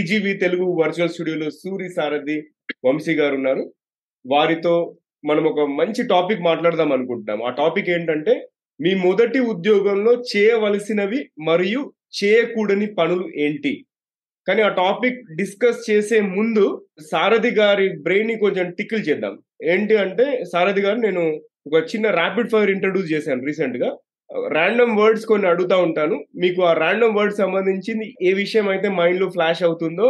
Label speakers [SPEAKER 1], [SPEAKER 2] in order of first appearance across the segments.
[SPEAKER 1] TGV Telugu virtual స్టూడియోలో సూరి సారథి వంశీ గారు ఉన్నారు. వారితో మనం ఒక మంచి టాపిక్ మాట్లాడదాం అనుకుంటున్నాం. ఆ టాపిక్ ఏంటంటే మీ మొదటి ఉద్యోగంలో చేయవలసినవి మరియు చేయకూడని పనులు ఏంటి? కానీ ఆ టాపిక్ డిస్కస్ చేసే ముందు సారథి గారి బ్రెయిన్ని కొంచెం టికిల్ చేద్దాం. ఏంటి అంటే సారథి గారు నేను ఒక చిన్న ర్యాపిడ్ ఫైర్ ఇంట్రడ్యూస్ చేశాను రీసెంట్గా ర్యాండమ్ వర్డ్స్ కొన్ని అడుగుతా ఉంటాను. మీకు ఆ ర్యాండమ్ వర్డ్ సంబంధించింది ఏ విషయం అయితే మైండ్లో ఫ్లాష్ అవుతుందో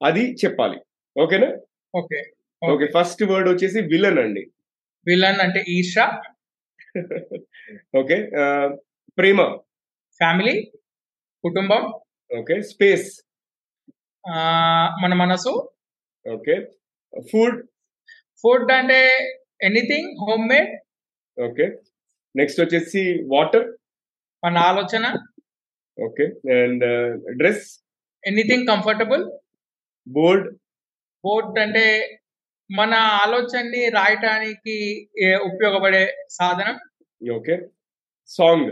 [SPEAKER 1] అది చెప్పాలి. ఓకేనా?
[SPEAKER 2] ఓకే.
[SPEAKER 1] ఓకే ఫస్ట్ వర్డ్ వచ్చేసి విలన్ అండి.
[SPEAKER 2] విలన్ అంటే ఈర్ష.
[SPEAKER 1] ఓకే ప్రేమ.
[SPEAKER 2] ఫ్యామిలీ కుటుంబం.
[SPEAKER 1] ఓకే స్పేస్
[SPEAKER 2] మన మనసు.
[SPEAKER 1] ఓకే ఫుడ్
[SPEAKER 2] ఫుడ్ అంటే anything home made
[SPEAKER 1] okay. Next వచ్చేసి వాటర్
[SPEAKER 2] మన ఆలోచన.
[SPEAKER 1] Okay and dress
[SPEAKER 2] anything comfortable
[SPEAKER 1] board
[SPEAKER 2] board అంటే మన ఆలోచనని రాయటానికి ఉపయోగపడే సాధనం?
[SPEAKER 1] ఓకే సాంగ్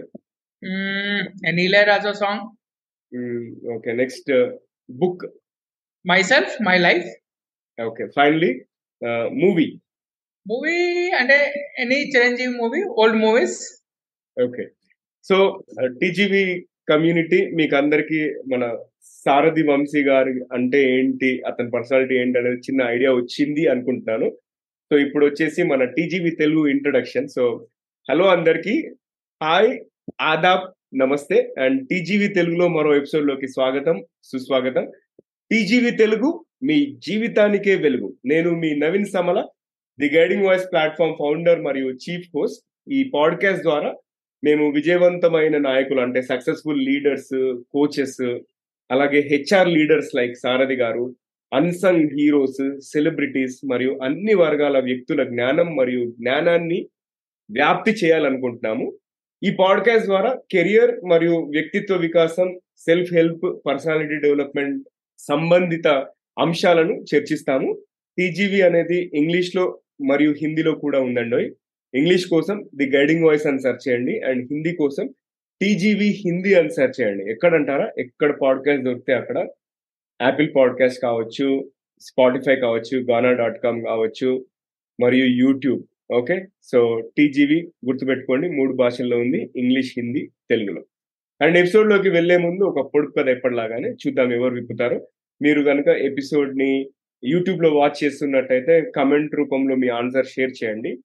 [SPEAKER 2] నీలే రాజా song
[SPEAKER 1] okay next book
[SPEAKER 2] myself my life
[SPEAKER 1] okay finally movie
[SPEAKER 2] movie అంటే any Chiranjeevi movie old movies
[SPEAKER 1] okay so TGV community మీకు అందరికి మన సారథి వంశీ గారి అంటే ఏంటి అతని పర్సనాలిటీ ఏంటి అనేది చిన్న ఐడియా వచ్చింది అనుకుంటున్నాను. సో ఇప్పుడు వచ్చేసి మన TGV Telugu introduction so hello అందరికి. హాయ్ ఆదాబ్ నమస్తే. అండ్ టీజీవి తెలుగులో మరో ఎపిసోడ్లోకి స్వాగతం సుస్వాగతం. టీజీవి తెలుగు మీ జీవితానికే వెలుగు. నేను మీ Naveen Samala. The guiding voice platform founder మరియు చీఫ్ హోస్ట్ ఈ పాడ్కాస్ట్ ద్వారా మేము విజయవంతమైన నాయకులు అంటే సక్సెస్ఫుల్ లీడర్స్ కోచెస్ అలాగే హెచ్ఆర్ లీడర్స్ లైక్ సారథి గారు అన్సంగ్ హీరోస్ సెలబ్రిటీస్ మరియు అన్ని వర్గాల వ్యక్తుల జ్ఞానం మరియు జ్ఞానాన్ని వ్యాప్తి చేయాలనుకుంటున్నాము. ఈ పాడ్కాస్ట్ ద్వారా కెరియర్ మరియు వ్యక్తిత్వ వికాసం సెల్ఫ్ హెల్ప్ పర్సనాలిటీ డెవలప్మెంట్ సంబంధిత అంశాలను చర్చిస్తాము. టీజీవీ అనేది ఇంగ్లీష్లో మరియు హిందీలో కూడా ఉందండి. ఇంగ్లీష్ కోసం ది గైడింగ్ వాయిస్ అని సెర్చ్ చేయండి. అండ్ హిందీ కోసం టీజీవి హిందీ అని సెర్చ్ చేయండి. ఎక్కడంటారా? ఎక్కడ పాడ్కాస్ట్ దొరికితే అక్కడ. యాపిల్ పాడ్కాస్ట్ కావచ్చు స్పాటిఫై కావచ్చు గానా డాట్ కామ్ కావచ్చు మరియు యూట్యూబ్. ఓకే? సో టీజీవి గుర్తుపెట్టుకోండి. మూడు భాషల్లో ఉంది. ఇంగ్లీష్ హిందీ తెలుగులో. అండ్ ఎపిసోడ్లోకి వెళ్ళే ముందు ఒక పొడుపు కథ ఎప్పటిలాగానే చూద్దాం ఎవరు విప్పుతారో. మీరు కనుక ఎపిసోడ్ యూట్యూబ్లో యూట్యూబ్లో వాచ్ చేస్తున్నట్టయితే కమెంట్ రూపంలో మీ ఆన్సర్ షేర్ చేయండి.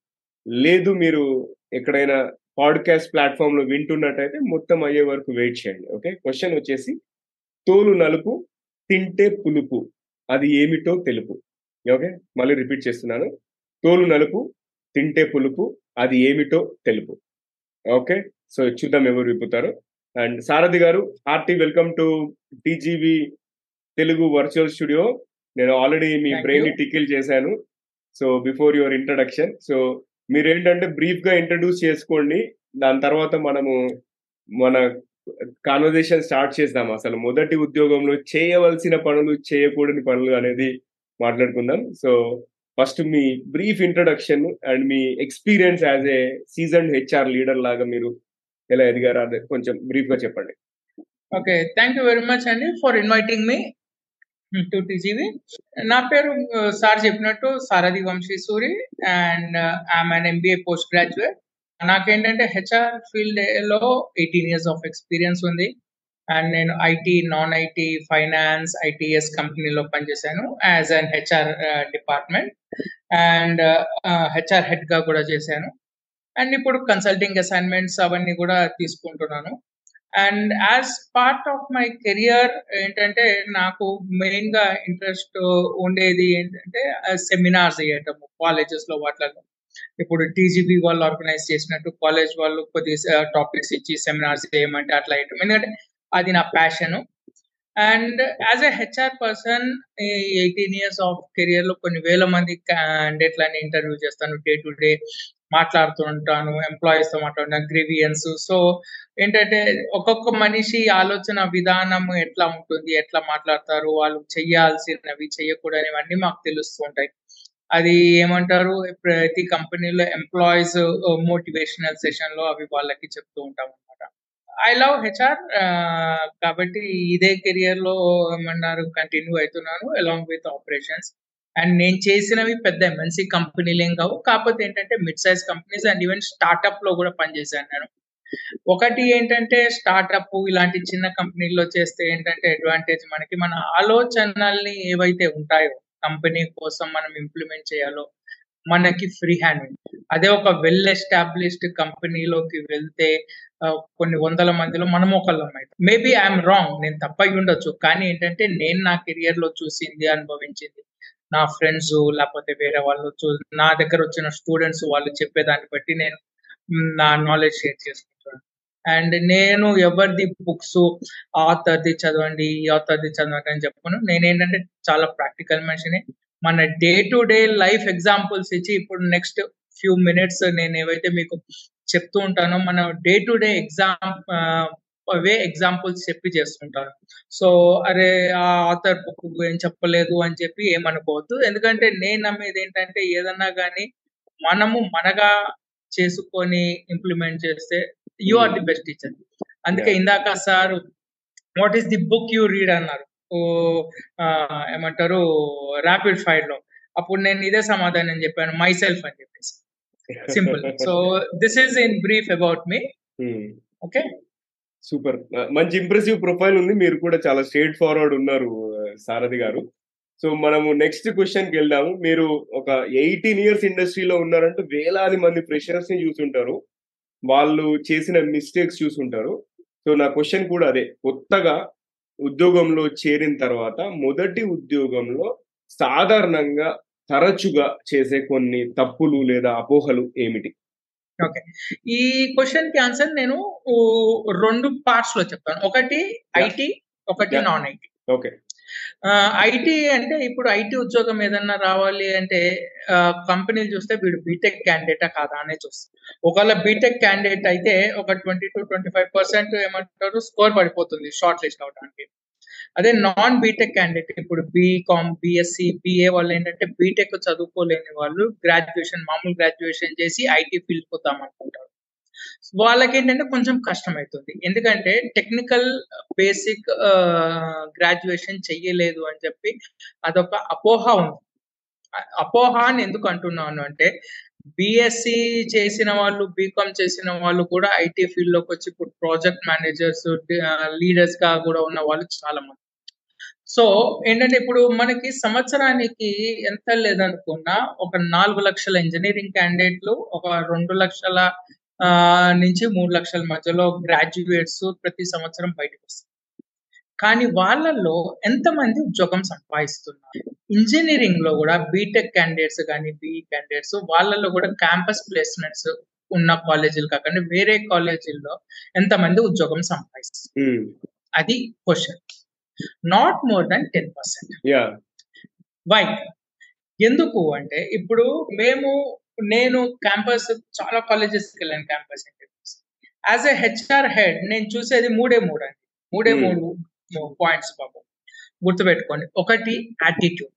[SPEAKER 1] లేదు మీరు ఎక్కడైనా పాడ్కాస్ట్ ప్లాట్ఫామ్లో వింటున్నట్టయితే మొత్తం అయ్యే వరకు వెయిట్ చేయండి ఓకే క్వశ్చన్ వచ్చేసి తోలు నలుపు తింటే పులుపు అది ఏమిటో తెలుపు ఓకే మళ్ళీ రిపీట్ చేస్తున్నాను. తోలు నలుపు తింటే పులుపు అది ఏమిటో తెలుపు ఓకే సో చూద్దాం ఎవరు విప్పుతారు. అండ్ సారథి గారు hearty welcome to TGV Telugu virtual studio నేను ఆల్రెడీ మీ బ్రెయిన్. టికిల్ చేశాను so before your introduction so మీరు ఏంటంటే బ్రీఫ్గా ఇంట్రడ్యూస్ చేసుకోండి. దాని తర్వాత మనము మన కాన్వర్జేషన్ స్టార్ట్ చేద్దాం అసలు. మొదటి ఉద్యోగంలో చేయవలసిన పనులు చేయకూడని పనులు అనేది మాట్లాడుకుందాం. సో ఫస్ట్ మీ brief introduction and me experience as a season HR leader లాగా మీరు ఎలా ఎదిగారు అదే కొంచెం బ్రీఫ్గా చెప్పండి.
[SPEAKER 2] Okay thank you very much అండి ఫర్ ఇన్వైటింగ్ మీ టీజీవి. నా పేరు సార్ చెప్పినట్టు Sarathi Vamsi Suri and I'm an MBA post graduate నాకేంటంటే హెచ్ఆర్ ఫీల్డ్లో ఎయిటీన్ ఇయర్స్ ఆఫ్ ఎక్స్పీరియన్స్ ఉంది. అండ్ నేను IT non IT finance ITES కంపెనీలో పనిచేశాను as an HR department and HR హెడ్గా కూడా చేశాను. అండ్ ఇప్పుడు కన్సల్టింగ్ అసైన్మెంట్స్ అవన్నీ కూడా తీసుకుంటున్నాను. And as part of my career ఏంటంటే నాకు మెయిన్గా ఇంట్రెస్ట్ ఉండేది ఏంటంటే సెమినార్స్ చేయటము కాలేజెస్లో వాటిలో ఇప్పుడు టీజీబీ వాళ్ళు ఆర్గనైజ్ చేసినట్టు కాలేజ్ వాళ్ళు కొద్ది టాపిక్స్ uh, ఇచ్చి సెమినార్స్ చేయమంటే అట్లా వేయటం ఎందుకంటే అది నా passion and as a HR person eighteen years of కెరియర్లో కొన్ని వేల మంది క్యాండిడేట్లని ఇంటర్వ్యూ చేస్తాను డే టు డే మాట్లాడుతూ ఉంటాను ఎంప్లాయీస్తో మాట్లాడుతాను గ్రీవియన్స్ సో ఏంటంటే ఒక్కొక్క మనిషి ఆలోచన విధానం ఎట్లా ఉంటుంది ఎట్లా మాట్లాడతారు వాళ్ళు చెయ్యాల్సినవి అన్ని మాకు తెలుస్తూ ఉంటాయి. అది ఏమంటారు ప్రతి కంపెనీలో ఎంప్లాయీస్ మోటివేషనల్ సెషన్లో అవి వాళ్ళకి చెప్తూ ఉంటాం అనమాట ఐ లవ్ హెచ్ఆర్ కాబట్టి ఇదే కెరియర్లో ఏమన్నారు కంటిన్యూ అవుతున్నాను అలాంగ్ విత్ ఆపరేషన్స్ అండ్ నేను చేసినవి పెద్ద ఎంఎన్సీ కంపెనీలు ఏం కావు. కాకపోతే ఏంటంటే mid size companies and even స్టార్ట్అప్లో కూడా పనిచేశాను. నేను ఒకటి ఏంటంటే స్టార్ట్అప్ ఇలాంటి చిన్న కంపెనీల్లో చేస్తే ఏంటంటే అడ్వాంటేజ్ మనకి. మన ఆలోచనల్ని ఏవైతే ఉంటాయో కంపెనీ కోసం మనం ఇంప్లిమెంట్ చేయాలో మనకి ఫ్రీ హ్యాండ్ అదే ఒక వెల్ ఎస్టాబ్లిష్డ్ కంపెనీలోకి వెళ్తే కొన్ని వందల మందిలో మనం ఒకళ్ళం అయితే. మేబీ ఐఎమ్ రాంగ్ నేను తప్పై ఉండొచ్చు. కానీ ఏంటంటే నేను నా కెరియర్లో చూసింది అనుభవించింది. నా ఫ్రెండ్స్ లేకపోతే వేరే వాళ్ళు నా దగ్గర వచ్చిన స్టూడెంట్స్ వాళ్ళు చెప్పేదాన్ని బట్టి నేను నా నాలెడ్జ్ షేర్ చేసుకుంటాను అండ్ నేను ఎవరిది బుక్స్ ఆథర్ది చదవండి ఈ ఆథర్ది చదవండి అని చెప్పను నేనేంటంటే చాలా ప్రాక్టికల్ మనిషిని. మన day to day life examples ఇచ్చి ఇప్పుడు నెక్స్ట్ ఫ్యూ మినిట్స్ నేను ఏవైతే మీకు చెప్తూ ఉంటానో మన డే టు డే ఎగ్జామ్ అవే ఎగ్జాంపుల్స్ చెప్పి చేస్తుంటాను సో అరే ఆ ఆథర్ బుక్ ఏం చెప్పలేదు అని చెప్పి ఏమనుకోవద్దు. ఎందుకంటే నేను నమ్మేది ఏంటంటే ఏదన్నా కానీ మనము మనగా చేసుకొని ఇంప్లిమెంట్ చేస్తే you are the best teacher అందుకే ఇందాక sir what is the book you read అన్నారు. ఏమంటారు ర్యాపిడ్ ఫైర్లో. అప్పుడు నేను ఇదే సమాధానం చెప్పాను మై సెల్ఫ్ అని చెప్పేసి. Simple so this is in brief about me okay
[SPEAKER 1] super. మంచి ఇంప్రెసివ్ ప్రొఫైల్ ఉంది. మీరు కూడా చాలా స్ట్రేట్ ఫార్వర్డ్ ఉన్నారు సారథి గారు. సో మనము నెక్స్ట్ క్వశ్చన్కి వెళ్దాము. మీరు ఒక ఎయిటీన్ ఇయర్స్ ఇండస్ట్రీలో ఉన్నారంటే వేలాది మంది ప్రెషర్స్ని చూసుంటారు. వాళ్ళు చేసిన మిస్టేక్స్ చూసుంటారు. సో నా క్వశ్చన్ కూడా అదే. కొత్తగా ఉద్యోగంలో చేరిన తర్వాత మొదటి ఉద్యోగంలో సాధారణంగా తరచుగా చేసే కొన్ని తప్పులు లేదా అపోహలు ఏమిటి?
[SPEAKER 2] ఓకే. ఈ క్వశ్చన్కి ఆన్సర్ నేను రెండు పార్ట్స్లో చెప్తాను. ఒకటి ఐటీ ఒకటి నాన్ ఐటీ
[SPEAKER 1] ఓకే.
[SPEAKER 2] ఐటీ అంటే ఇప్పుడు ఐటీ ఉద్యోగం ఏదన్నా రావాలి అంటే కంపెనీలు చూస్తే వీడు బీటెక్ క్యాండిడేటా కాదా అనే చూస్తారు ఒకవేళ బీటెక్ క్యాండిడేట్ అయితే ఒక twenty to twenty five percent ఏమంటారు? స్కోర్ పడిపోతుంది షార్ట్ లిస్ట్ అవడానికి అదే నాన్ బీటెక్ క్యాండిడేట్ ఇప్పుడు బీకామ్ బిఎస్సి బిఏ వాళ్ళు ఏంటంటే బీటెక్ చదువుకోలేని వాళ్ళు గ్రాడ్యుయేషన్ మామూలు గ్రాడ్యుయేషన్ చేసి ఐటీ ఫీల్డ్ పోతాం అనుకుంటారు. వాళ్ళకి ఏంటంటే కొంచెం కష్టం అవుతుంది ఎందుకంటే టెక్నికల్ బేసిక్ గ్రాడ్యుయేషన్ చెయ్యలేదు అని చెప్పి అదొక అపోహ ఉంది. అపోహ అని ఎందుకు అంటున్నాను అంటే బిఎస్సి చేసిన వాళ్ళు బీకామ్ చేసిన వాళ్ళు కూడా ఐటీ ఫీల్డ్లోకి వచ్చి ఇప్పుడు ప్రాజెక్ట్ మేనేజర్స్ లీడర్స్గా కూడా ఉన్న వాళ్ళు చాలా మంది. సో ఏంటంటే ఇప్పుడు మనకి సంవత్సరానికి ఎంత లేదనుకున్నా ఒక నాలుగు లక్షల ఇంజనీరింగ్ క్యాండిడేట్లు ఒక రెండు లక్షల uh, నుంచి మూడు లక్షల మధ్యలో గ్రాడ్యుయేట్స్ ప్రతి సంవత్సరం బయటకు వస్తారు కానీ వాళ్ళల్లో ఎంతమంది ఉద్యోగం సంపాదిస్తున్నారు? ఇంజనీరింగ్లో కూడా బీటెక్ క్యాండిడేట్స్ కానీ బీఈ క్యాండిడేట్స్ వాళ్ళల్లో కూడా క్యాంపస్ ప్లేస్మెంట్స్ ఉన్న కాలేజీలు కాకుండా వేరే కాలేజీల్లో ఎంతమంది ఉద్యోగం సంపాదిస్తారు అది question not more than ten percent why ఎందుకు అంటే ఇప్పుడు మేము నేను క్యాంపస్ చాలా కాలేజెస్కి వెళ్ళాను campus interviews as a HR head నేను చూసేది మూడే మూడు అండి. మూడే మూడు పాయింట్స్ బాబు. గుర్తుపెట్టుకోండి. ఒకటి యాటిట్యూడ్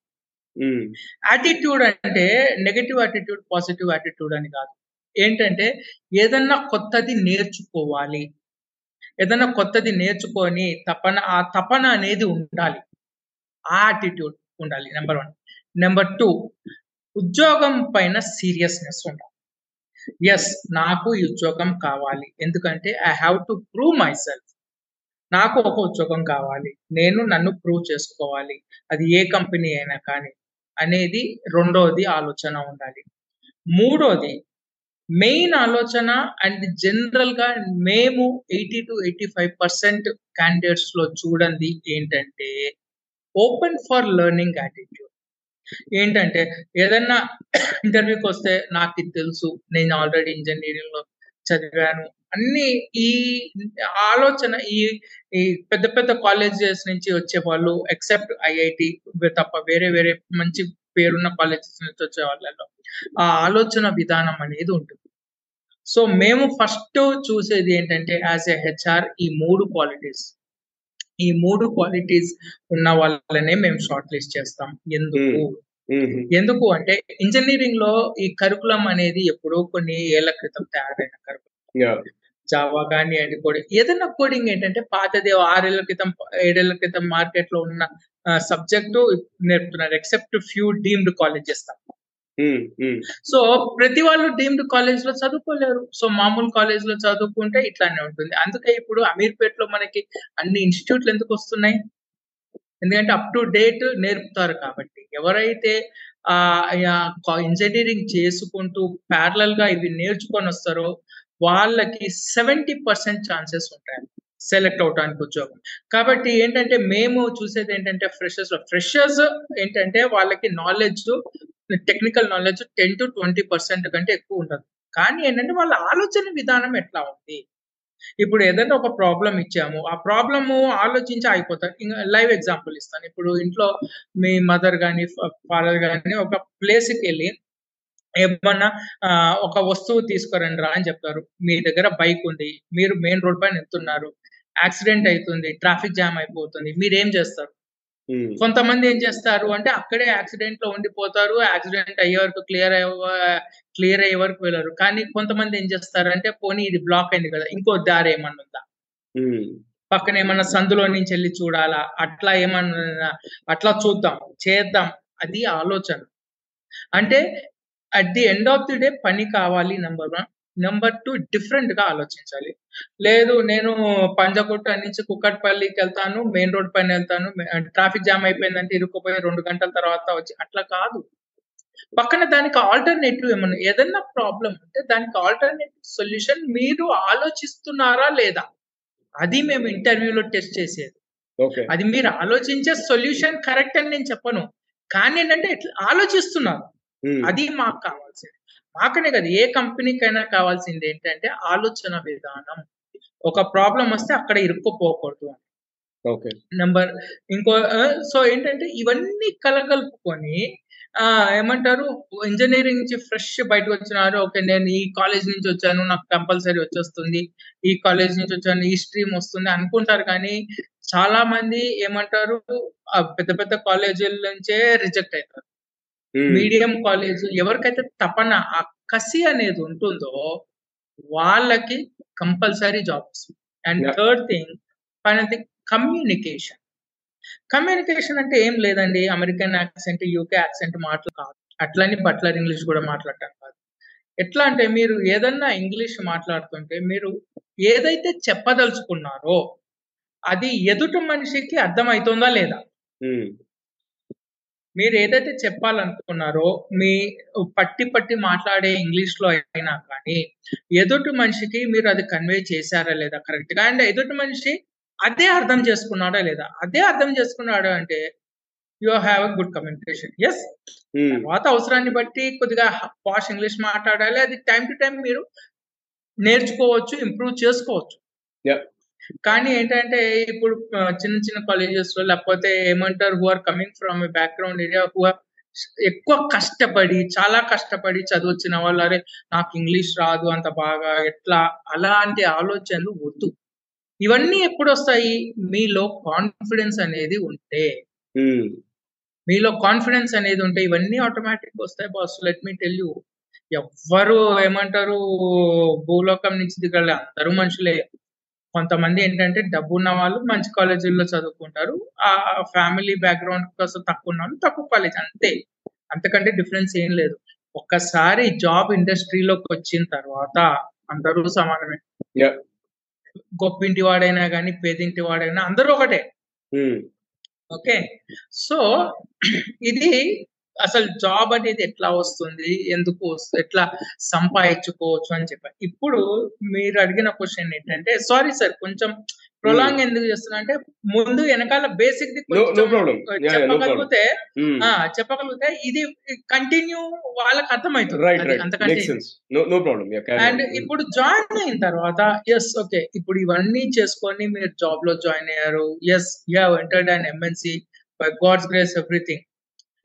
[SPEAKER 2] యాటిట్యూడ్ అంటే నెగటివ్ యాటిట్యూడ్ పాజిటివ్ యాటిట్యూడ్ అని కాదు. ఏంటంటే ఏదన్నా కొత్తది నేర్చుకోవాలి. ఏదన్నా కొత్తది నేర్చుకొని తపన ఆ తపన అనేది ఉండాలి. ఆ యాటిట్యూడ్ ఉండాలి నెంబర్ వన్ నెంబర్ టూ ఉద్యోగం పైన సీరియస్నెస్ ఉండాలి. ఎస్ నాకు ఈ ఉద్యోగం కావాలి. ఎందుకంటే I have to prove myself నాకు ఒక ఉద్యోగం కావాలి. నేను నన్ను ప్రూవ్ చేసుకోవాలి. అది ఏ కంపెనీ అయినా కానీ అనేది రెండోది ఆలోచన ఉండాలి. మూడోది మెయిన్ ఆలోచన అండ్ జనరల్గా మేము eighty to eighty five percent క్యాండిడేట్స్లో చూడండి ఏంటంటే ఓపెన్ ఫర్ లెర్నింగ్ యాటిట్యూడ్ ఏంటంటే ఏదన్నా ఇంటర్వ్యూకి వస్తే నాకు ఇది తెలుసు. నేను ఆల్రెడీ ఇంజనీరింగ్లో చదివాను. అన్ని ఈ ఆలోచన ఈ ఈ పెద్ద పెద్ద కాలేజెస్ నుంచి వచ్చే వాళ్ళు ఎక్సెప్ట్ ఐఐటి తప్ప వేరే వేరే మంచి పేరున్న కాలేజెస్ నుంచి వచ్చే వాళ్ళలో ఆ ఆలోచన విధానం అనేది ఉంటుంది. సో మేము ఫస్ట్ చూసేది ఏంటంటే యాజ్ ఎ హెచ్ఆర్ ఈ మూడు క్వాలిటీస్ ఈ మూడు క్వాలిటీస్ ఉన్న వాళ్ళనే మేము షార్ట్ లిస్ట్ చేస్తాం. ఎందుకు? ఎందుకు అంటే ఇంజనీరింగ్లో ఈ కరికులం అనేది ఎప్పుడో కొన్ని ఏళ్ళ క్రితం తయారైన కరికులం జావా కానివ్వండి కోడింగ్ ఏదైనా కోడింగ్ ఏంటంటే పాతది ఆరేళ్ళ క్రితం ఏడేళ్ళ క్రితం మార్కెట్లో ఉన్న subject నేర్పుతున్నారు. Except few deemed colleges
[SPEAKER 1] um,
[SPEAKER 2] so ప్రతి వాళ్ళు డీమ్డ్ కాలేజ్లో చదువుకోలేరు. సో మామూలు కాలేజ్లో చదువుకుంటే ఇట్లానే ఉంటుంది. అందుకే ఇప్పుడు అమీర్పేట్లో మనకి అన్ని ఇన్స్టిట్యూట్లు ఎందుకు వస్తున్నాయి? ఎందుకంటే అప్ టు డేట్ నేర్పుతారు కాబట్టి. ఎవరైతే ఆ ఇంజనీరింగ్ చేసుకుంటూ ప్యారలల్గా ఇవి నేర్చుకొని వస్తారో వాళ్ళకి సెవెంటీ పర్సెంట్ ఛాన్సెస్ ఉంటాయి. సెలెక్ట్ అవటానికి ఉద్యోగం. కాబట్టి ఏంటంటే మేము చూసేది ఏంటంటే ఫ్రెషర్స్ ఫ్రెషర్స్ ఏంటంటే వాళ్ళకి knowledge technical knowledge ten to twenty percent కంటే ఎక్కువ ఉండదు. కానీ ఏంటంటే వాళ్ళ ఆలోచన విధానం ఎట్లా ఉంది? ఇప్పుడు ఏదైనా ఒక ప్రాబ్లం ఇచ్చాము. ఆ ప్రాబ్లము ఆలోచించి అయిపోతారు ఇంకా లైవ్ ఎగ్జాంపుల్ ఇస్తాను. ఇప్పుడు ఇంట్లో మీ మదర్ కానీ ఫాదర్ కానీ ఒక ప్లేస్కి వెళ్ళి ఏమన్నా ఒక వస్తువు తీసుకురండి రా అని చెప్తారు. మీ దగ్గర బైక్ ఉంది మీరు మెయిన్ రోడ్ పైన వెళ్తున్నారు యాక్సిడెంట్ అవుతుంది ట్రాఫిక్ జామ్ అయిపోతుంది మీరు ఏం చేస్తారు కొంతమంది ఏం చేస్తారు అంటే అక్కడే యాక్సిడెంట్లో ఉండిపోతారు యాక్సిడెంట్ అయ్యే వరకు క్లియర్ క్లియర్ అయ్యే వరకు వెళ్ళరు. కానీ కొంతమంది ఏం చేస్తారు అంటే పోనీ ఇది బ్లాక్ అయింది కదా ఇంకో దారి ఏమన్నా ఉందా? పక్కన ఏమన్నా సందులో నుంచి వెళ్ళి చూడాలా? అట్లా ఏమన్నా అట్లా చూద్దాం చేద్దాం అది ఆలోచన. అంటే at the end of the day పని కావాలి నెంబర్ వన్ నెంబర్ టూ డిఫరెంట్గా ఆలోచించాలి. లేదు నేను పంజగుట్ట నుంచి కుక్కట్పల్లికి వెళ్తాను మెయిన్ రోడ్ పైన వెళ్తాను ట్రాఫిక్ జామ్ అయిపోయిందంటే ఇరుక్కుపోయి రెండు గంటల తర్వాత వచ్చి అట్లా కాదు. పక్కన దానికి ఆల్టర్నేటివ్ ఏమన్నా ఏదన్నా ప్రాబ్లం ఉంటే దానికి ఆల్టర్నేటివ్ సొల్యూషన్ మీరు ఆలోచిస్తున్నారా లేదా? అది మేము ఇంటర్వ్యూలో టెస్ట్ చేసేది.
[SPEAKER 1] ఓకే
[SPEAKER 2] అది మీరు ఆలోచించే సొల్యూషన్ కరెక్ట్ అని నేను చెప్పను. కానీ ఏంటంటే ఆలోచిస్తున్నారు. అది మాకు కావాల్సింది. మాకనే కదా ఏ కంపెనీకైనా కావాల్సింది ఏంటంటే ఆలోచన విధానం. ఒక ప్రాబ్లం వస్తే అక్కడ ఇరుక్కుపోకూడదు
[SPEAKER 1] ఓకే.
[SPEAKER 2] నెంబర్ ఇంకో సో ఏంటంటే ఇవన్నీ కలగలుపుకొని ఆ ఏమంటారు ఇంజనీరింగ్ నుంచి ఫ్రెష్ బయటకు వచ్చినారు. ఓకే నేను ఈ కాలేజ్ నుంచి వచ్చాను నాకు కంపల్సరీ వచ్చేస్తుంది. ఈ కాలేజ్ నుంచి వచ్చాను ఈ స్ట్రీమ్ వస్తుంది అనుకుంటారు కానీ చాలా మంది ఏమంటారు పెద్ద పెద్ద కాలేజీల నుంచే రిజెక్ట్ అవుతారు. మీడియం కాలేజ్ ఎవరికైతే తపన ఆ కసి అనేది ఉంటుందో వాళ్ళకి compulsory jobs and. Third thing final communication communication అంటే ఏం లేదండి. అమెరికన్ యాక్సెంట్ యూకే యాక్సెంట్ మాటలు కాదు. అట్లని బట్లర్ ఇంగ్లీష్ కూడా మాట్లాడటం కాదు. ఎట్లా అంటే మీరు ఏదన్నా ఇంగ్లీష్ మాట్లాడుతుంటే మీరు ఏదైతే చెప్పదలుచుకున్నారో అది ఎదుటి మనిషికి అర్థమవుతుందా లేదా?
[SPEAKER 1] ఉమ్,
[SPEAKER 2] మీరు ఏదైతే చెప్పాలనుకున్నారో మీ పట్టి పట్టి మాట్లాడే ఇంగ్లీష్లో అయినా కానీ ఎదుటి మనిషికి మీరు అది కన్వే చేశారా లేదా కరెక్ట్గా? అండ్ ఎదుటి మనిషి అదే అర్థం చేసుకున్నాడా లేదా? అదే అర్థం చేసుకున్నాడు అంటే you have a good communication yes తర్వాత అవసరాన్ని బట్టి కొద్దిగా పాష్ ఇంగ్లీష్ మాట్లాడాలి. అది టైం టు టైం మీరు నేర్చుకోవచ్చు ఇంప్రూవ్ చేసుకోవచ్చు. కానీ ఏంటంటే ఇప్పుడు చిన్న చిన్న కాలేజెస్లో లేకపోతే ఏమంటారు who are coming from a background area who ఎక్కువ కష్టపడి చాలా కష్టపడి చదివచ్చిన వాళ్ళు అరే నాకు ఇంగ్లీష్ రాదు అంత బాగా ఎట్లా? అలాంటి ఆలోచనలు వద్దు. ఇవన్నీ ఎప్పుడు వస్తాయి మీలో కాన్ఫిడెన్స్ అనేది ఉంటే. మీలో కాన్ఫిడెన్స్ అనేది ఉంటే ఇవన్నీ ఆటోమేటిక్ వస్తాయి boss let me tell you ఎవ్వరు ఏమంటారు భూలోకం నుంచి దిగలే. అందరూ మనుషులే. కొంతమంది ఏంటంటే డబ్బు ఉన్న వాళ్ళు మంచి కాలేజీల్లో చదువుకుంటారు. ఆ ఫ్యామిలీ బ్యాక్గ్రౌండ్ కోసం తక్కువ ఉన్న వాళ్ళు తక్కువ కాలేజ్ అంతే. అంతకంటే డిఫరెన్స్ ఏం లేదు. ఒక్కసారి జాబ్ ఇండస్ట్రీలోకి వచ్చిన తర్వాత అందరూ సమానమే. గొప్పింటి వాడైనా కానీ పేదింటి వాడైనా అందరూ ఒకటే.
[SPEAKER 1] ఉమ్,
[SPEAKER 2] ఓకే. సో ఇది అసలు జాబ్ అనేది ఎట్లా వస్తుంది? ఎందుకు ఎట్లా సంపాదించుకోవచ్చు అని చెప్పారు ఇప్పుడు మీరు అడిగిన క్వశ్చన్ ఏంటంటే సారీ సార్ కొంచెం ప్రొలాంగ్ ఎందుకు చేస్తున్నా అంటే ముందు వెనకాల బేసిక్ చెప్పగలిగితే. ఆ, చెప్పగలిగితే ఇది కంటిన్యూ వాళ్ళకి అర్థమవుతుంది. అంతకంటే అండ్ ఇప్పుడు జాయిన్ అయిన తర్వాత ఎస్ ఓకే ఇప్పుడు ఇవన్నీ చేసుకొని మీరు జాబ్లో జాయిన్ అయ్యారు. Yes you have entered and MNC by God's grace everything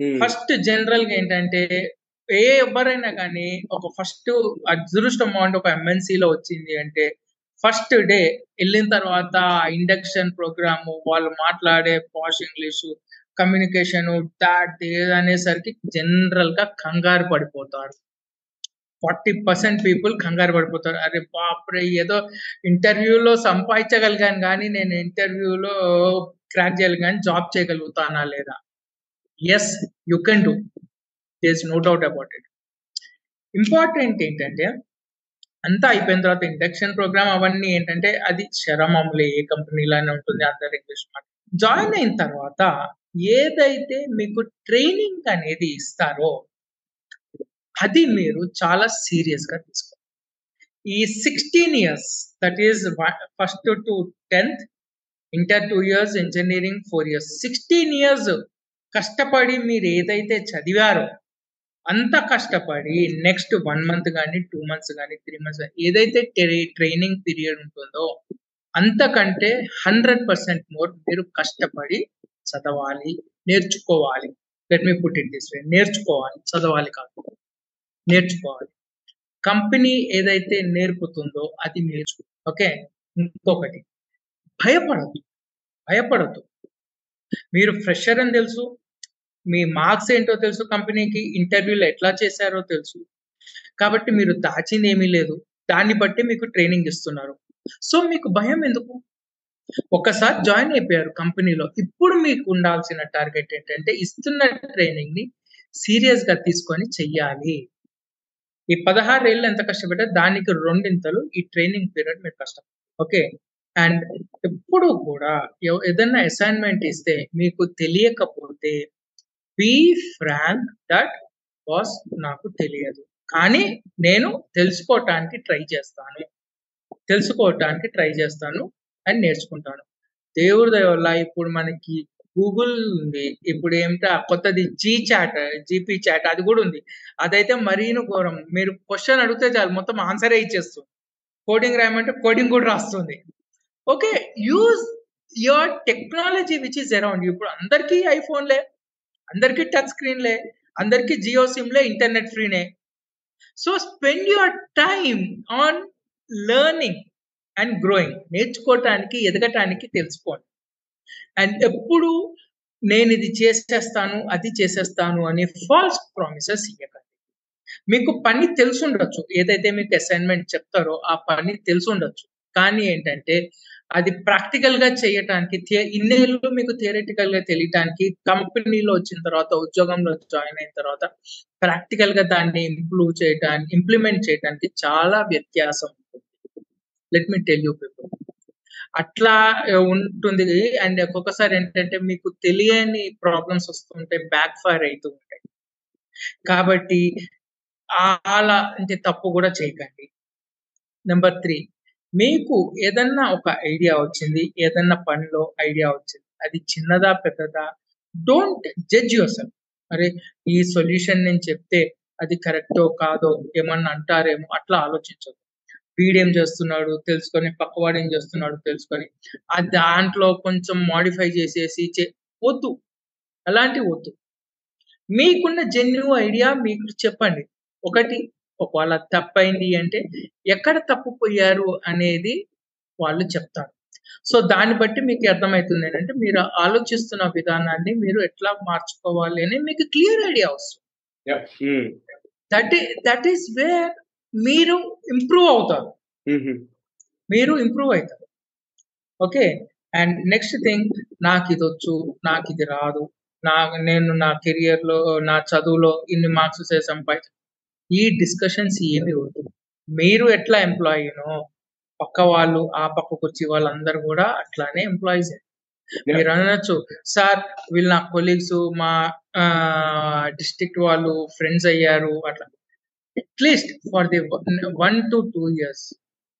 [SPEAKER 2] Hmm. First జనరల్గా ఏంటంటే ఏ ఎవరైనా కానీ ఒక ఫస్ట్ అదృష్టం అంటే ఒక ఎంఎన్సీలో లో వచ్చింది అంటే ఫస్ట్ డే వెళ్ళిన తర్వాత ఇండక్షన్ ప్రోగ్రామ్ వాళ్ళు మాట్లాడే పాష్ ఇంగ్లీషు కమ్యూనికేషన్ దాట్ అనేసరికి జనరల్గా కంగారు పడిపోతారు. ఫార్టీ పర్సెంట్ పీపుల్ కంగారు పడిపోతారు. అరే బాప్రే ఏదో ఇంటర్వ్యూలో సంపాదించగలిగాను కానీ నేను ఇంటర్వ్యూలో క్రాక్ చేయాలి కానీ జాబ్ చేయగలుగుతానా లేదా? Yes you can do this no doubt about it important ఏంటంటే అంతా అయిపోయిన తర్వాత ఇండక్షన్ ప్రోగ్రామ్ అవన్నీ ఏంటంటే అది శరమంలే ఏ కంపెనీలోనే ఉంటుంది అందరు ఇంగ్లీష్ జాయిన్ అయిన తర్వాత ఏదైతే మీకు ట్రైనింగ్ అనేది ఇస్తారో అది మీరు చాలా సీరియస్గా తీసుకోవాలి. ఈ sixteen years that is first to tenth inter two years engineering four years sixteen years కష్టపడి మీరు ఏదైతే చదివారో అంత కష్టపడి నెక్స్ట్ వన్ మంత్ కానీ టూ మంత్స్ కానీ త్రీ మంత్స్ ఏదైతే ట్రైనింగ్ పీరియడ్ ఉంటుందో అంతకంటే హండ్రెడ్ పర్సెంట్ మోర్ మీరు కష్టపడి చదవాలి నేర్చుకోవాలి. Let me put it this way నేర్చుకోవాలి చదవాలి కాదు. నేర్చుకోవాలి. కంపెనీ ఏదైతే నేర్పుతుందో అది నేర్చుకో ఓకే? ఇంకొకటి భయపడద్దు. భయపడద్దు. మీరు ఫ్రెషర్ అని తెలుసు మీ మార్క్స్ ఏంటో తెలుసు కంపెనీకి ఇంటర్వ్యూలో ఎట్లా చేశారో తెలుసు. కాబట్టి మీరు దాచింది ఏమీ లేదు. దాన్ని బట్టి మీకు ట్రైనింగ్ ఇస్తున్నారు. సో మీకు భయం ఎందుకు? ఒకసారి జాయిన్ అయిపోయారు కంపెనీలో. ఇప్పుడు మీకు ఉండాల్సిన టార్గెట్ ఏంటంటే ఇస్తున్న ట్రైనింగ్ని సీరియస్గా తీసుకొని చెయ్యాలి. ఈ పదహారు ఏళ్ళు ఎంత కష్టపడ్డా దానికి రెండింతలు ఈ ట్రైనింగ్ పీరియడ్ మీరు కష్టం. ఓకే? అండ్ ఎప్పుడు కూడా ఏదైనా అసైన్మెంట్ ఇస్తే మీకు తెలియకపోతే బీ ఫ్రాంక్ దట్ బాస్ నాకు తెలియదు. కానీ నేను తెలుసుకోవటానికి ట్రై చేస్తాను. తెలుసుకోవటానికి ట్రై చేస్తాను అని నేర్చుకుంటాను. దేవుడి వల్ల ఇప్పుడు మనకి గూగుల్ ఉంది. ఇప్పుడు ఏమిటో కొత్తది జీ చాట్ జీపీ చాట్ అది కూడా ఉంది. అదైతే మరీను ఘోరం. మీరు క్వశ్చన్ అడిగితే చాలు. మొత్తం ఆన్సరే ఇచ్చేస్తుంది. కోడింగ్ రాయమంటే కోడింగ్ కూడా రాస్తుంది. Okay use your technology which is around ఇప్పుడు అందరికీ ఐఫోన్లే అందరికీ టచ్ స్క్రీన్లే అందరికీ జియో సిమ్లే internet ఫ్రీనే. So spend your time on learning and growing. నేర్చుకోవటానికి ఎదగటానికి తెలుసుకోండి. అండ్ ఎప్పుడు నేను ఇది చేసేస్తాను అది చేసేస్తాను అనే ఫాల్స్ ప్రామిసెస్ ఇవ్వకండి. మీకు పని తెలుసుండొచ్చు. ఏదైతే మీకు అసైన్మెంట్ చెప్తారో ఆ పని తెలుసుండొచ్చు. కానీ ఏంటంటే అది ప్రాక్టికల్గా చేయటానికి ఇన్నేళ్ళు మీకు థియరిటికల్గా తెలియటానికి కంపెనీలో వచ్చిన తర్వాత ఉద్యోగంలో జాయిన్ అయిన తర్వాత ప్రాక్టికల్గా దాన్ని ఇంప్రూవ్ చేయడానికి ఇంప్లిమెంట్ చేయడానికి చాలా వ్యత్యాసం ఉంటుంది. Let me tell you people అట్లా ఉంటుంది. అండ్ ఒక్కొక్కసారి ఏంటంటే మీకు తెలియని ప్రాబ్లమ్స్ వస్తుంటే బ్యాక్ ఫైర్ అవుతూ ఉంటాయి. కాబట్టి అలా అంటే తప్పు కూడా చేయకండి. నెంబర్ త్రీ మీకు ఏదన్నా ఒక ఐడియా వచ్చింది ఏదన్నా పనిలో ఐడియా వచ్చింది అది చిన్నదా పెద్దదా? డోంట్ జడ్జ్ యువర్ సెల్ఫ్ అరే ఈ సొల్యూషన్ నేను చెప్తే అది కరెక్టో కాదో ఏమన్నా అంటారేమో అట్లా ఆలోచించదు వీడేం చేస్తున్నాడు తెలుసుకొని పక్కవాడు ఏం చేస్తున్నాడు తెలుసుకొని ఆ దాంట్లో కొంచెం మాడిఫై చేసేసి వద్దు. అలాంటివి వద్దు. మీకున్న జెన్యు ఐడియా మీకు చెప్పండి. ఒకటి ఒకవేళ తప్పైంది అంటే ఎక్కడ తప్పుపోయారు అనేది వాళ్ళు చెప్తారు. సో దాన్ని బట్టి మీకు అర్థమవుతుంది ఏంటంటే మీరు ఆలోచిస్తున్న విధానాన్ని మీరు ఎట్లా మార్చుకోవాలి అని మీకు క్లియర్ ఐడియా వస్తుంది. దట్ దట్ ఈస్ వేర్ మీరు ఇంప్రూవ్ అవుతారు. మీరు ఇంప్రూవ్ అవుతారు. ఓకే? అండ్ నెక్స్ట్ థింగ్ నాకు ఇది వచ్చు నాకు ఇది రాదు నా నేను నా కెరియర్లో నా చదువులో ఇన్ని మార్క్స్ సంపాదించ ఈ డిస్కషన్స్ ఏమి వద్దు. మీరు ఎట్లా ఎంప్లాయీనో పక్క వాళ్ళు ఆ పక్కకు వచ్చి వాళ్ళందరూ కూడా అట్లానే ఎంప్లాయీస్ మీరు అనొచ్చు సార్ వీళ్ళు నా కొలీగ్స్ మా డిస్ట్రిక్ట్ వాళ్ళు ఫ్రెండ్స్ అయ్యారు అట్లా. At least for the one to two years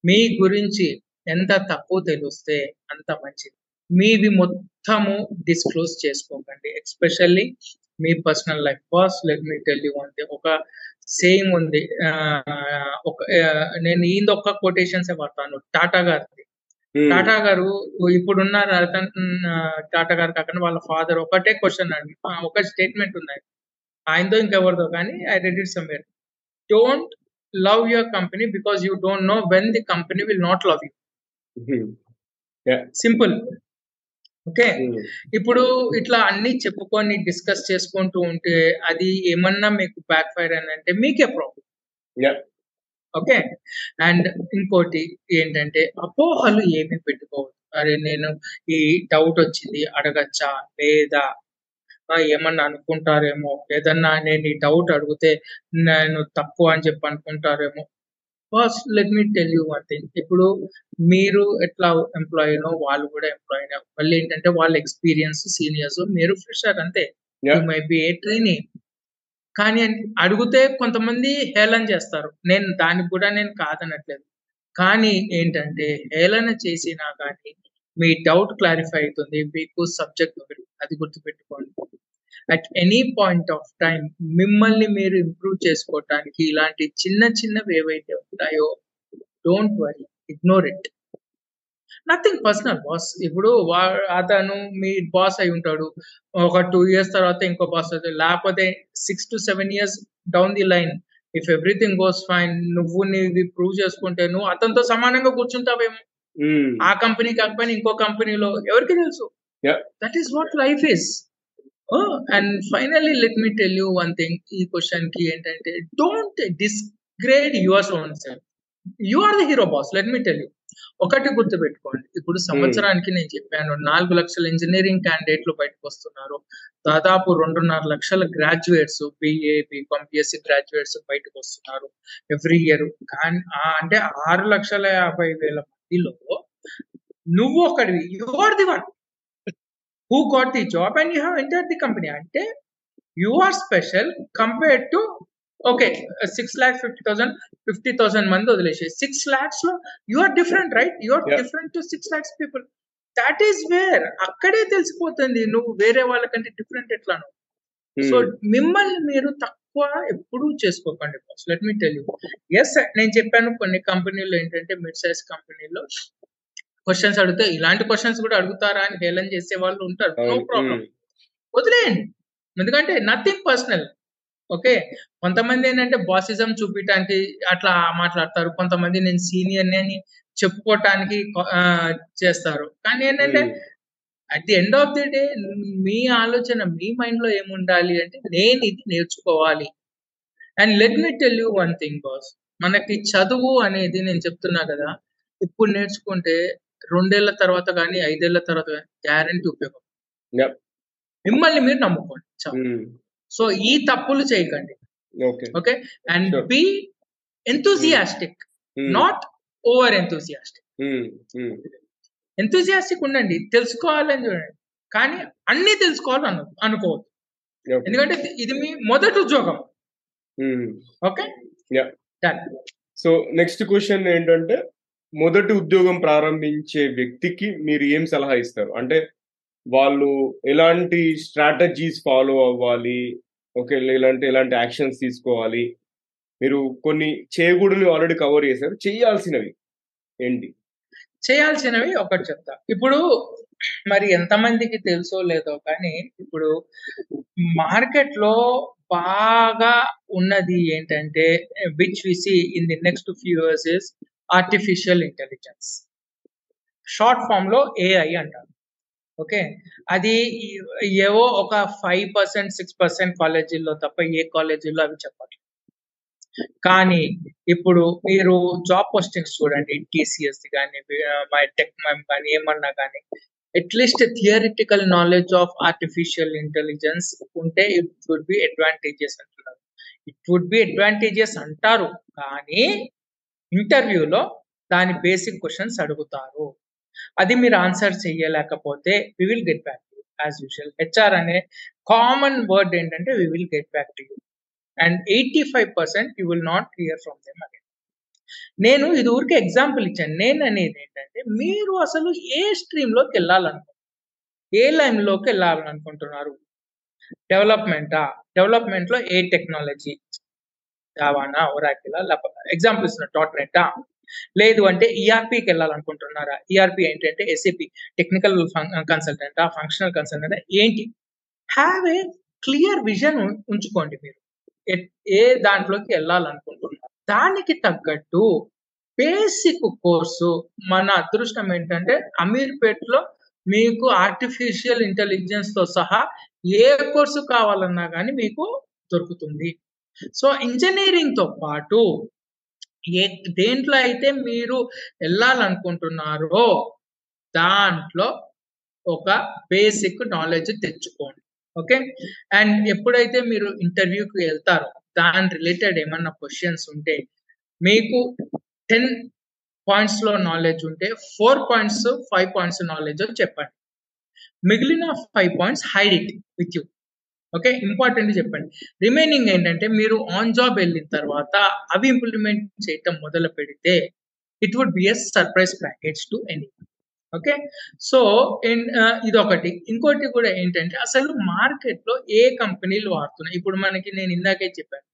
[SPEAKER 2] మీ గురించి ఎంత తక్కువ తెలిస్తే అంత మంచిది. మీవి మొత్తము డిస్క్లోజ్ చేసుకోకండి. Especially me personal life boss let me tell you అంటే ఒక సేమ్ ఉంది. ఒక నేను ఈ ఒక్క కొటేషన్స్ వాడతాను. టాటా గారిది. టాటా గారు ఇప్పుడున్న రతన్ టాటా గారు కాకుండా వాళ్ళ ఫాదర్ ఒకటే క్వశ్చన్ అండి. ఒక స్టేట్మెంట్ ఉంది. ఆయనతో ఇంకెవరిదో కానీ I read it somewhere don't love your company because you don't know when the company will not love you simple okay? ఇప్పుడు ఇట్లా అన్ని చెప్పుకొని డిస్కస్ చేసుకుంటూ ఉంటే అది ఏమన్నా మీకు బ్యాక్ ఫైర్ అని అంటే మీకే ప్రాబ్లం ఓకే? అండ్ ఇంకోటి ఏంటంటే అపోహలు ఏమి పెట్టుకోవద్దు. అరే నేను ఈ డౌట్ వచ్చింది అడగచ్చా? లేదా? ఏమన్నా అనుకుంటారేమో? ఏదన్నా నేను ఈ డౌట్ అడిగితే నేను తప్పు అని చెప్పి అనుకుంటారేమో? First let me tell you one thing ఇప్పుడు మీరు ఎట్లా ఎంప్లాయీనో వాళ్ళు కూడా ఎంప్లాయీనే మళ్ళీ ఏంటంటే వాళ్ళ ఎక్స్పీరియన్స్ సీనియర్స్ మీరు ఫ్రెషర్ అంతే. మై బి ఏ ట్రైనింగ్ కానీ అడిగితే కొంతమంది హేళన చేస్తారు. నేను దానికి కూడా నేను కాదనట్లేదు. కానీ ఏంటంటే హేళన చేసినా కానీ మీ డౌట్ క్లారిఫై అవుతుంది. మీకు సబ్జెక్ట్ అది గుర్తుపెట్టుకోండి. At any point of time మిమ్మల్ని మీరు ఇంప్రూవ్ చేసుకోవటానికి ఇలాంటి చిన్న చిన్నవి ఏవైతే ఉంటాయో don't worry ignore it nothing personal boss ఇప్పుడు అతను మీ బాస్ అయి ఉంటాడు. ఒక టూ ఇయర్స్ తర్వాత ఇంకో బాస్ అవుతాడు లేకపోతే six to seven years down the line if everything goes fine నువ్వు నీది ప్రూవ్ చేసుకుంటే నువ్వు అతనితో సమానంగా కూర్చుంటావేమో.
[SPEAKER 1] మ్మ్.
[SPEAKER 2] ఆ కంపెనీ కాకపోయినా ఇంకో కంపెనీలో ఎవరికి తెలుసు. That is what life is and finally let me tell you one thing ఈ క్వశ్చన్కి ఏంటంటే don't degrade your own self you are the hero boss let me tell you ఒకటి గుర్తుపెట్టుకోండి. ఇప్పుడు సంవత్సరానికి నేను చెప్పాను నాలుగు లక్షల ఇంజనీరింగ్ క్యాండిడేట్లు బయటకు వస్తున్నారు. దాదాపు రెండున్నర లక్షల graduates BA BCom BSc graduates బయటకు వస్తున్నారు ఎవ్రీ ఇయర్ అంటే ఆరు లక్షల యాభై వేల మందిలో నువ్వు ఒకడివి. You are the one who got the job and you have enter the company అంటే you are special compared to okay six lakhs fifty thousand fifty thousand మంది వదిలేసి సిక్స్ ల్యాక్స్లో you are different right you are. Different to six lakhs people that is where అక్కడే తెలిసిపోతుంది నువ్వు వేరే వాళ్ళకంటే different ఎట్లాను so
[SPEAKER 1] మ్మ్.
[SPEAKER 2] మిమ్మల్ని మీరు తక్కువ ఎప్పుడూ చేసుకోకండి boss let me tell you as నేను చెప్పాను కొన్ని కంపెనీలు ఏంటంటే మిడ్ సైజ్ కంపెనీలో క్వశ్చన్స్ అడిగితే ఇలాంటి క్వశ్చన్స్ కూడా అడుగుతారా? అని హేళన చేసే వాళ్ళు ఉంటారు. నో. ప్రాబ్లం. వదిలేయండి. ఎందుకంటే నథింగ్ పర్సనల్ ఓకే కొంతమంది ఏంటంటే బాసిజం చూపించడానికి అట్లా మాట్లాడతారు. కొంతమంది నేను సీనియర్ అని చెప్పుకోవటానికి చేస్తారు. కానీ ఏంటంటే. At the end of the day మీ ఆలోచన మీ మైండ్లో ఏముండాలి అంటే నేను ఇది నేర్చుకోవాలి. And let me tell you one thing boss మనకి చదువు అనేది నేను చెప్తున్నా కదా. ఇప్పుడు నేర్చుకుంటే రెండేళ్ళ తర్వాత కానీ ఐదేళ్ళ తర్వాత కానీ గ్యారంటీ ఉపయోగం. మిమ్మల్ని మీరు నమ్ముకోండి.
[SPEAKER 1] మ్మ్.
[SPEAKER 2] సో ఈ తప్పులు చేయకండి.
[SPEAKER 1] Okay
[SPEAKER 2] and. Be enthusiastic. Not over enthusiastic. Enthusiastic ఉండండి. తెలుసుకోవాలని చూడండి. కానీ అన్ని తెలుసుకోవాలని అను అనుకోవద్దు. ఎందుకంటే ఇది మీ మొదటి ఉద్యోగం. ఓకే
[SPEAKER 1] సో నెక్స్ట్ క్వశ్చన్ ఏంటంటే మొదటి ఉద్యోగం ప్రారంభించే వ్యక్తికి మీరు ఏం సలహా ఇస్తారు? అంటే వాళ్ళు ఎలాంటి స్ట్రాటజీస్ ఫాలో అవ్వాలి? ఓకే ఇలాంటి ఎలాంటి యాక్షన్స్ తీసుకోవాలి? మీరు కొన్ని చేయకూడని ఆల్రెడీ కవర్ చేశారు. చేయాల్సినవి ఏంటి?
[SPEAKER 2] చేయాల్సినవి ఒకటి చెప్తా. ఇప్పుడు మరి ఎంతమందికి తెలుసో లేదో కానీ ఇప్పుడు మార్కెట్లో బాగా ఉన్నది ఏంటంటే which we see in the next few years is artificial intelligence short ఫామ్లో ఏఐ అంటారు. ఓకే? అది ఏవో ఒక ఫైవ్ పర్సెంట్ సిక్స్ పర్సెంట్ కాలేజీల్లో తప్ప ఏ కాలేజీల్లో అవి చెప్పట్లేదు. కానీ ఇప్పుడు మీరు జాబ్ పోస్టింగ్స్ చూడండి టీసీఎస్ కానీ మై టెక్ కానీ ఏమన్నా కానీ at least theoretical knowledge of artificial intelligence ఉంటే ఇట్ వుడ్ బి అడ్వాంటేజెస్ అంటున్నారు. ఇట్ వుడ్ బి అడ్వాంటేజెస్ అంటారు కానీ ఇంటర్వ్యూలో దాని బేసిక్ క్వశ్చన్స్ అడుగుతారు. అది మీరు ఆన్సర్ చేయలేకపోతే we will get back to as usual HR అనే కామన్ వర్డ్ ఏంటంటే we will get back to you and eighty five percent you will not hear from them again నేను ఇది ఊరికే ఎగ్జాంపుల్ ఇచ్చాను. నేను అనేది ఏంటంటే మీరు అసలు ఏ స్ట్రీమ్లోకి వెళ్ళాలనుకుంటున్నారు? ఏ లైన్లోకి వెళ్ళాలనుకుంటున్నారు? డెవలప్మెంటా డెవలప్మెంట్లో ఏ టెక్నాలజీ జావానా ఒరాకిలా లేకపోతే ఎగ్జాంపుల్ ఇస్తున్న డాట్ నెట్టా లేదు అంటే ఈఆర్పీకి వెళ్ళాలనుకుంటున్నారా? ఈఆర్పి ఏంటంటే ఎస్ఏపి టెక్నికల్ కన్సల్టెంటా ఫంక్షనల్ కన్సల్టెంటా ఏంటి? హ్యావ్ ఏ క్లియర్ విజన్ ఉంచుకోండి మీరు. ఏ దాంట్లోకి వెళ్ళాలనుకుంటున్నారు? దానికి తగ్గట్టు బేసిక్ కోర్సు మన అదృష్టం ఏంటంటే అమీర్పేట్లో మీకు ఆర్టిఫిషియల్ ఇంటెలిజెన్స్తో సహా ఏ కోర్సు కావాలన్నా కానీ మీకు దొరుకుతుంది. సో ఇంజనీరింగ్తో పాటు ఏ దేంట్లో అయితే మీరు వెళ్ళాలనుకుంటున్నారో దాంట్లో ఒక బేసిక్ నాలెడ్జ్ తెచ్చుకోండి. ఓకే? అండ్ ఎప్పుడైతే మీరు ఇంటర్వ్యూకి వెళ్తారో దాని రిలేటెడ్ ఏమన్నా క్వశ్చన్స్ ఉంటే మీకు టెన్ పాయింట్స్లో నాలెడ్జ్ ఉంటే four points five points knowledge చెప్పండి. మిగిలిన five points hide it with you. Okay? Important చెప్పండి. రిమైనింగ్ ఏంటంటే మీరు ఆన్ జాబ్ వెళ్ళిన తర్వాత అవి ఇంప్లిమెంట్ చేయటం మొదలు పెడితే it would be a surprise package to any okay? So ఇది ఒకటి ఇంకోటి కూడా ఏంటంటే అసలు మార్కెట్లో ఏ కంపెనీలు వాడుతున్నాయి? ఇప్పుడు మనకి నేను ఇందాకే చెప్పాను.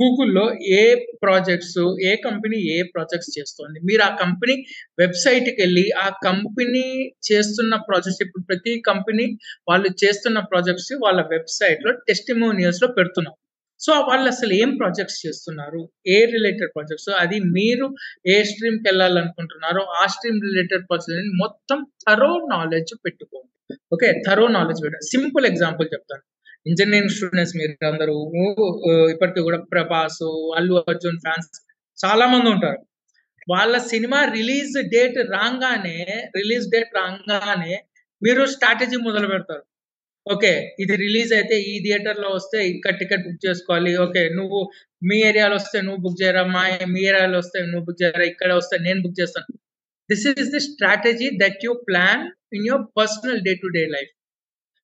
[SPEAKER 2] గూగుల్లో ఏ ప్రాజెక్ట్స్ ఏ కంపెనీ ఏ ప్రాజెక్ట్స్ చేస్తుంది? మీరు ఆ కంపెనీ వెబ్సైట్కి వెళ్ళి ఆ కంపెనీ చేస్తున్న ప్రాజెక్ట్స్ ఇప్పుడు ప్రతి కంపెనీ వాళ్ళు చేస్తున్న ప్రాజెక్ట్స్ వాళ్ళ వెబ్సైట్లో టెస్టిమోనియల్స్లో పెడుతున్నాం లో పెడుతున్నారు సో వాళ్ళు అసలు ఏం ప్రాజెక్ట్స్ చేస్తున్నారు? ఏ రిలేటెడ్ ప్రాజెక్ట్స్ అది మీరు ఏ స్ట్రీమ్కి వెళ్ళాలనుకుంటున్నారో ఆ స్ట్రీమ్ రిలేటెడ్ ప్రాజెక్ట్ మొత్తం థరో నాలెడ్జ్ పెట్టుకోండి. ఓకే థరో నాలెడ్జ్ పెట్టండి సింపుల్ ఎగ్జాంపుల్ చెప్తాను. ఇంజనీరింగ్ స్టూడెంట్స్ మీరు అందరూ ఇప్పటికీ కూడా ప్రభాస్ అల్లు అర్జున్ ఫ్యాన్స్ చాలా మంది ఉంటారు. వాళ్ళ సినిమా రిలీజ్ డేట్ రాగానే రిలీజ్ డేట్ రాగానే మీరు స్ట్రాటజీ మొదలు పెడతారు. ఓకే ఇది రిలీజ్ అయితే ఈ థియేటర్లో వస్తే ఇక్కడ టికెట్ బుక్ చేసుకోవాలి. ఓకే నువ్వు మీ ఏరియాలో వస్తే నువ్వు బుక్ చేయరా మా మీ ఏరియాలో వస్తే నువ్వు బుక్ చేయరా ఇక్కడ వస్తే నేను బుక్ చేస్తాను. This is the strategy that you plan in your personal day to day life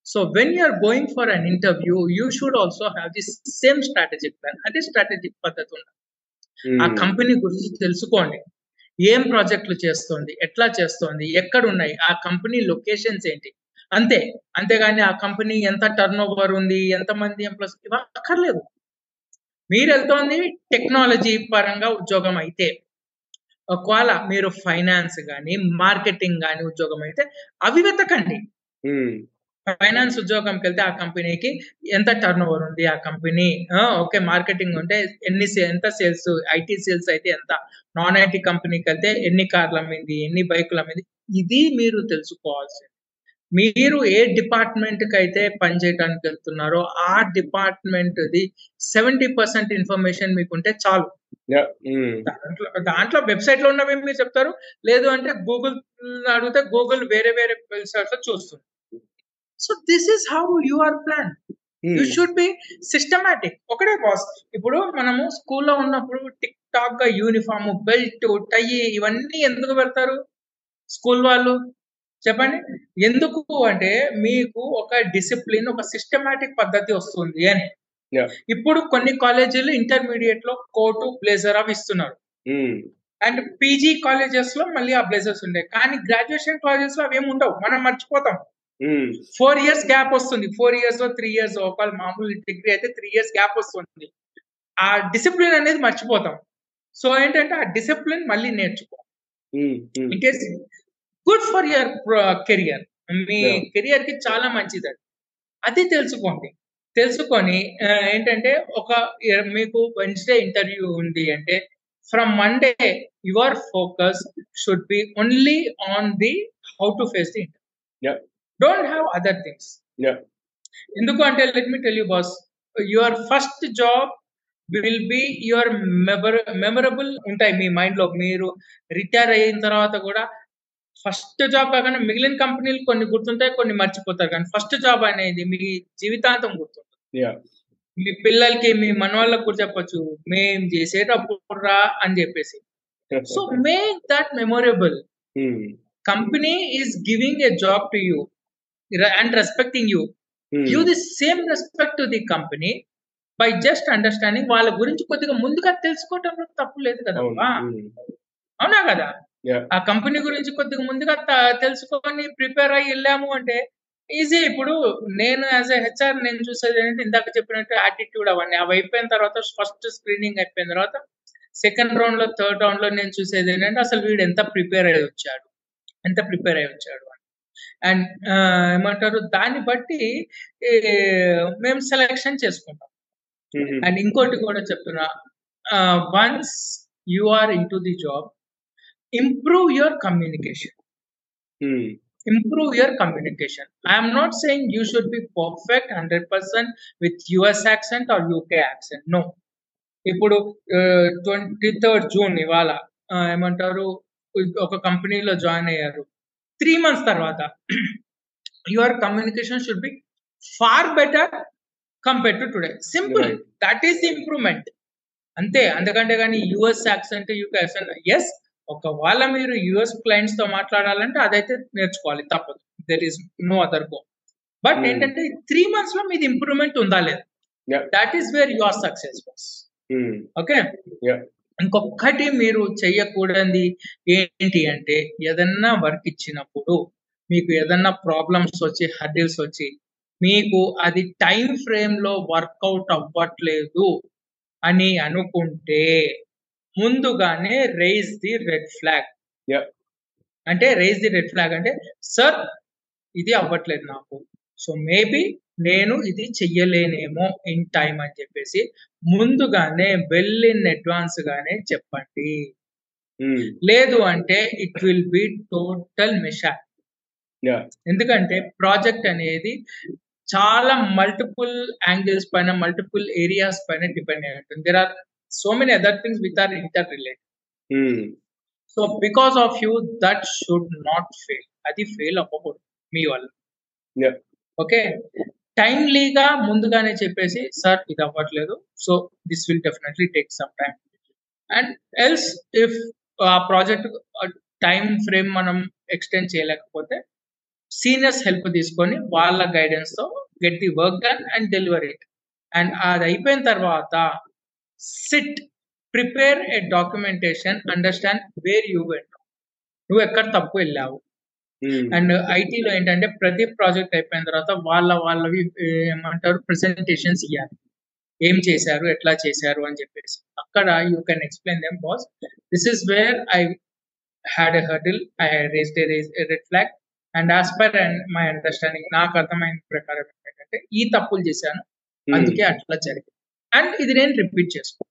[SPEAKER 2] so when you are going for an interview you should also have the same strategic plan అదే strategic పద్ధతి ఉంది. ఆ company గురించి తెలుసుకోండి. ఏం ప్రాజెక్టులు చేస్తోంది? ఎట్లా చేస్తోంది? ఎక్కడ ఉన్నాయి ఆ కంపెనీ లొకేషన్స్ ఏంటి? అంతే. అంతేగాని ఆ కంపెనీ ఎంత టర్న్ ఓవర్ ఉంది ఎంతమంది ఎంప్లాయస్ ఇవి అక్కర్లేదు. మీరు వెళ్తోంది టెక్నాలజీ పరంగా ఉద్యోగం అయితే ఒకవేళ మీరు ఫైనాన్స్ కానీ మార్కెటింగ్ కానీ ఉద్యోగం అయితే అవి వెతకండి. ఫైనాన్స్ ఉద్యోగంకి వెళ్తే ఆ కంపెనీకి ఎంత టర్న్ ఓవర్ ఉంది ఆ కంపెనీ? ఓకే మార్కెటింగ్ ఉంటే ఎన్ని ఎంత సేల్స్ ఐటీ సేల్స్ అయితే ఎంత? నాన్ ఐటీ కంపెనీకి వెళ్తే ఎన్ని కార్లు అమ్మింది ఎన్ని బైకులు అమ్మింది ఇది మీరు తెలుసుకోవాల్సింది. మీరు ఏ డిపార్ట్మెంట్కి అయితే పనిచేయడానికి వెళ్తున్నారో ఆ department the seventy percent information మీకుంటే చాలు. దాంట్లో దాంట్లో వెబ్సైట్లో ఉన్నవి మీరు చెప్తారు? లేదు అంటే గూగుల్ అడిగితే గూగుల్ వేరే వేరే వెబ్సైట్స్ చూస్తుంది. So this is how you are plan you should be systematic ఒకటే బాస్ ఇప్పుడు మనము స్కూల్లో ఉన్నప్పుడు టిక్ టాక్గా యూనిఫామ్ బెల్ట్ టై ఇవన్నీ ఎందుకు పెడతారు? స్కూల్ వాళ్ళు? చెప్పండి. ఎందుకు అంటే మీకు ఒక డిసిప్లిన్ ఒక సిస్టమాటిక్ పద్ధతి వస్తుంది అని. ఇప్పుడు కొన్ని కాలేజీలు ఇంటర్మీడియట్లో కోటు బ్లేజర్ అవి ఇస్తున్నారు. అండ్ పీజీ కాలేజెస్లో మళ్ళీ ఆ బ్లేజర్స్ ఉండే. కానీ గ్రాడ్యుయేషన్ కాలేజెస్లో అవేమి ఉండవు. మనం మర్చిపోతాం. ఫోర్ ఇయర్స్ గ్యాప్ వస్తుంది. ఫోర్ ఇయర్స్ త్రీ ఇయర్స్ ఒకవేళ మామూలు డిగ్రీ అయితే త్రీ ఇయర్స్ గ్యాప్ వస్తుంది. ఆ డిసిప్లిన్ అనేది మర్చిపోతాం. సో ఏంటంటే ఆ డిసిప్లిన్ మళ్ళీ నేర్చుకో. It is good for your career మీ కెరియర్కి చాలా మంచిది అది. అది తెలుసుకోండి. తెలుసుకొని ఏంటంటే ఒక మీకు వెన్స్డే ఇంటర్వ్యూ ఉంది అంటే from Monday your focus should be only on the how to face the interview don't have other things ఎందుకు అంటే let me tell you boss your first job will be your memora memorable ఉంటాయి మీ మైండ్లో. మీరు retire అయిన తర్వాత కూడా first job కాకుండా మిగిలిన కంపెనీలు కొన్ని గుర్తుంటాయి కొన్ని మర్చిపోతారు. కానీ ఫస్ట్ జాబ్ అనేది మీ జీవితాంతం గుర్తుంటుంది. మీ పిల్లలకి మీ మనవాళ్ళకి కూడా చెప్పొచ్చు. మేం చేసేటప్పుడు రా అని చెప్పేసి. So make that memorable company is giving a job to you and respecting you give the same respect to the company by just understanding వాళ్ళ గురించి కొద్దిగా ముందుగా తెలుసుకోవటంలో తప్పు లేదు కదా అవునా. కదా? ఆ కంపెనీ గురించి కొద్దిగా ముందుగా తెలుసుకొని ప్రిపేర్ అయ్యి వెళ్ళాము అంటే ఈజీ. ఇప్పుడు నేను యాజ్ ఎ హెచ్ఆర్ నేను చూసేది ఏంటంటే ఇందాక చెప్పినట్టు యాటిట్యూడ్ అవన్నీ. అవి అయిపోయిన తర్వాత ఫస్ట్ స్క్రీనింగ్ అయిపోయిన తర్వాత సెకండ్ రౌండ్లో థర్డ్ రౌండ్లో నేను చూసేది ఏంటంటే అసలు వీడు ఎంత ప్రిపేర్ అయ్యి వచ్చాడు? ఎంత ప్రిపేర్ అయ్యి వచ్చాడు? అండ్ ఏమంటారు దాన్ని బట్టి మేము సెలెక్షన్ చేసుకుంటాం. అండ్ ఇంకోటి కూడా చెప్తున్నా. Once you are in the job improve your
[SPEAKER 1] communication
[SPEAKER 2] improve your communication I'm not saying you should be perfect hundred percent with US accent or UK accent no ఇప్పుడు twenty third June ఇవాళ ఏమంటారు ఒక కంపెనీలో join అయ్యారు. Three months తర్వాత your communication should be far better compare to today simple. That is the improvement అంతే. అందుకంటే కానీ US accent UK accent yes ఒకవేళ మీరు యుఎస్ క్లయింట్స్తో మాట్లాడాలంటే అదైతే నేర్చుకోవాలి తప్పదు. There is no other go but. ఏంటంటే త్రీ మంత్స్లో మీది ఇంప్రూవ్మెంట్ ఉందా లేదు. That is where you are success okay. ఇంకొకటి మీరు చెయ్యకూడదు ఏంటి అంటే ఏదన్నా వర్క్ ఇచ్చినప్పుడు మీకు ఏదన్నా ప్రాబ్లమ్స్ వచ్చి హర్డిల్స్ వచ్చి మీకు అది టైం ఫ్రేమ్లో వర్కౌట్ అవ్వట్లేదు అని అనుకుంటే ముందుగానే రైజ్ ది రెడ్ ఫ్లాగ్. అంటే రైజ్ ది రెడ్ ఫ్లాగ్ అంటే సార్ ఇది అవ్వట్లేదు నాకు సో మేబీ నేను ఇది చెయ్యలేనేమో ఇన్ టైం అని చెప్పేసి ముందుగానే వెల్ ఇన్ అడ్వాన్స్ గానే చెప్పండి. లేదు అంటే ఇట్ విల్ బి టోటల్ మిషా
[SPEAKER 1] yeah,
[SPEAKER 2] ఎందుకంటే ప్రాజెక్ట్ అనేది చాలా మల్టిపుల్ యాంగిల్స్ పైన మల్టిపుల్ ఏరియాస్ పైన డిపెండ్ అయి ఉంటుంది there are so many other things with are interrelated so because of you that should not fail అది ఫెయిల్ అవ్వకూడదు మీ వల్ల. ఓకే టైమ్లీగా ముందుగానే చెప్పేసి సార్ ఇది అవ్వట్లేదు. So this will definitely take some time and else if ఆ ప్రాజెక్ట్ టైం ఫ్రేమ్ మనం ఎక్స్టెండ్ చేయలేకపోతే సీనియర్స్ హెల్ప్ తీసుకొని వాళ్ళ గైడెన్స్తో get the work done and deliver it and అది అయిపోయిన తర్వాత sit prepare a documentation understand where you went నువ్వు ఎక్కడ తప్పు వెళ్ళావు? అండ్ ఐటీలో ఏంటంటే ప్రతి ప్రాజెక్ట్ అయిపోయిన తర్వాత వాళ్ళ వాళ్ళవి ఏమంటారు ప్రెసెంటేషన్స్ ఇవ్వాలి ఏం చేశారు ఎట్లా చేశారు అని చెప్పేసి. అక్కడ you can explain them boss this is where I had a hurdle I raised a red flag and as per and my understanding నాకు అర్థమైన ప్రకారం ఏంటంటే ఈ తప్పులు చేశాను.
[SPEAKER 1] ఉమ్,
[SPEAKER 2] అందుకే అట్లా జరిగింది. అండ్ ఇది నేను రిపీట్ చేసుకో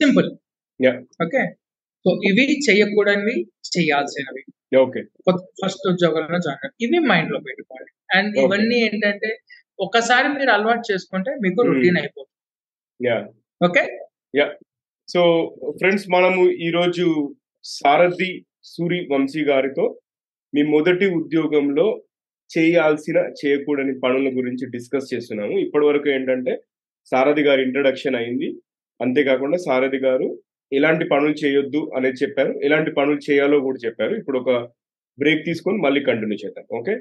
[SPEAKER 2] సింపుల్. ఓకే సో ఇవి చేయకూడనివి చేయాల్సినవి.
[SPEAKER 1] ఓకే
[SPEAKER 2] ఫస్ట్ ఉద్యోగంలో జాయిన్ అయ్యారు. ఇవి మైండ్లో పెట్టుకోవాలి. అండ్. ఇవన్నీ ఏంటంటే ఒకసారి మీరు అలవాటు చేసుకుంటే మీకు
[SPEAKER 1] Hmm.
[SPEAKER 2] రొటీన్ అయిపోతుంది.
[SPEAKER 1] యా
[SPEAKER 2] ఓకే
[SPEAKER 1] సో ఫ్రెండ్స్ మనము ఈరోజు సారథి సూరి వంశీ గారితో మీ మొదటి ఉద్యోగంలో చేయాల్సిన చేయకూడని పనుల గురించి డిస్కస్ చేస్తున్నాము. ఇప్పటి వరకు ఏంటంటే సారథి గారి ఇంట్రడక్షన్ అయింది. అంతేకాకుండా సారథి గారు ఎలాంటి పనులు చేయొద్దు అనేది చెప్పారు. ఎలాంటి పనులు చేయాలో కూడా చెప్పారు. ఇప్పుడు ఒక బ్రేక్ తీసుకొని మళ్ళీ కంటిన్యూ చేద్దాం. ఓకే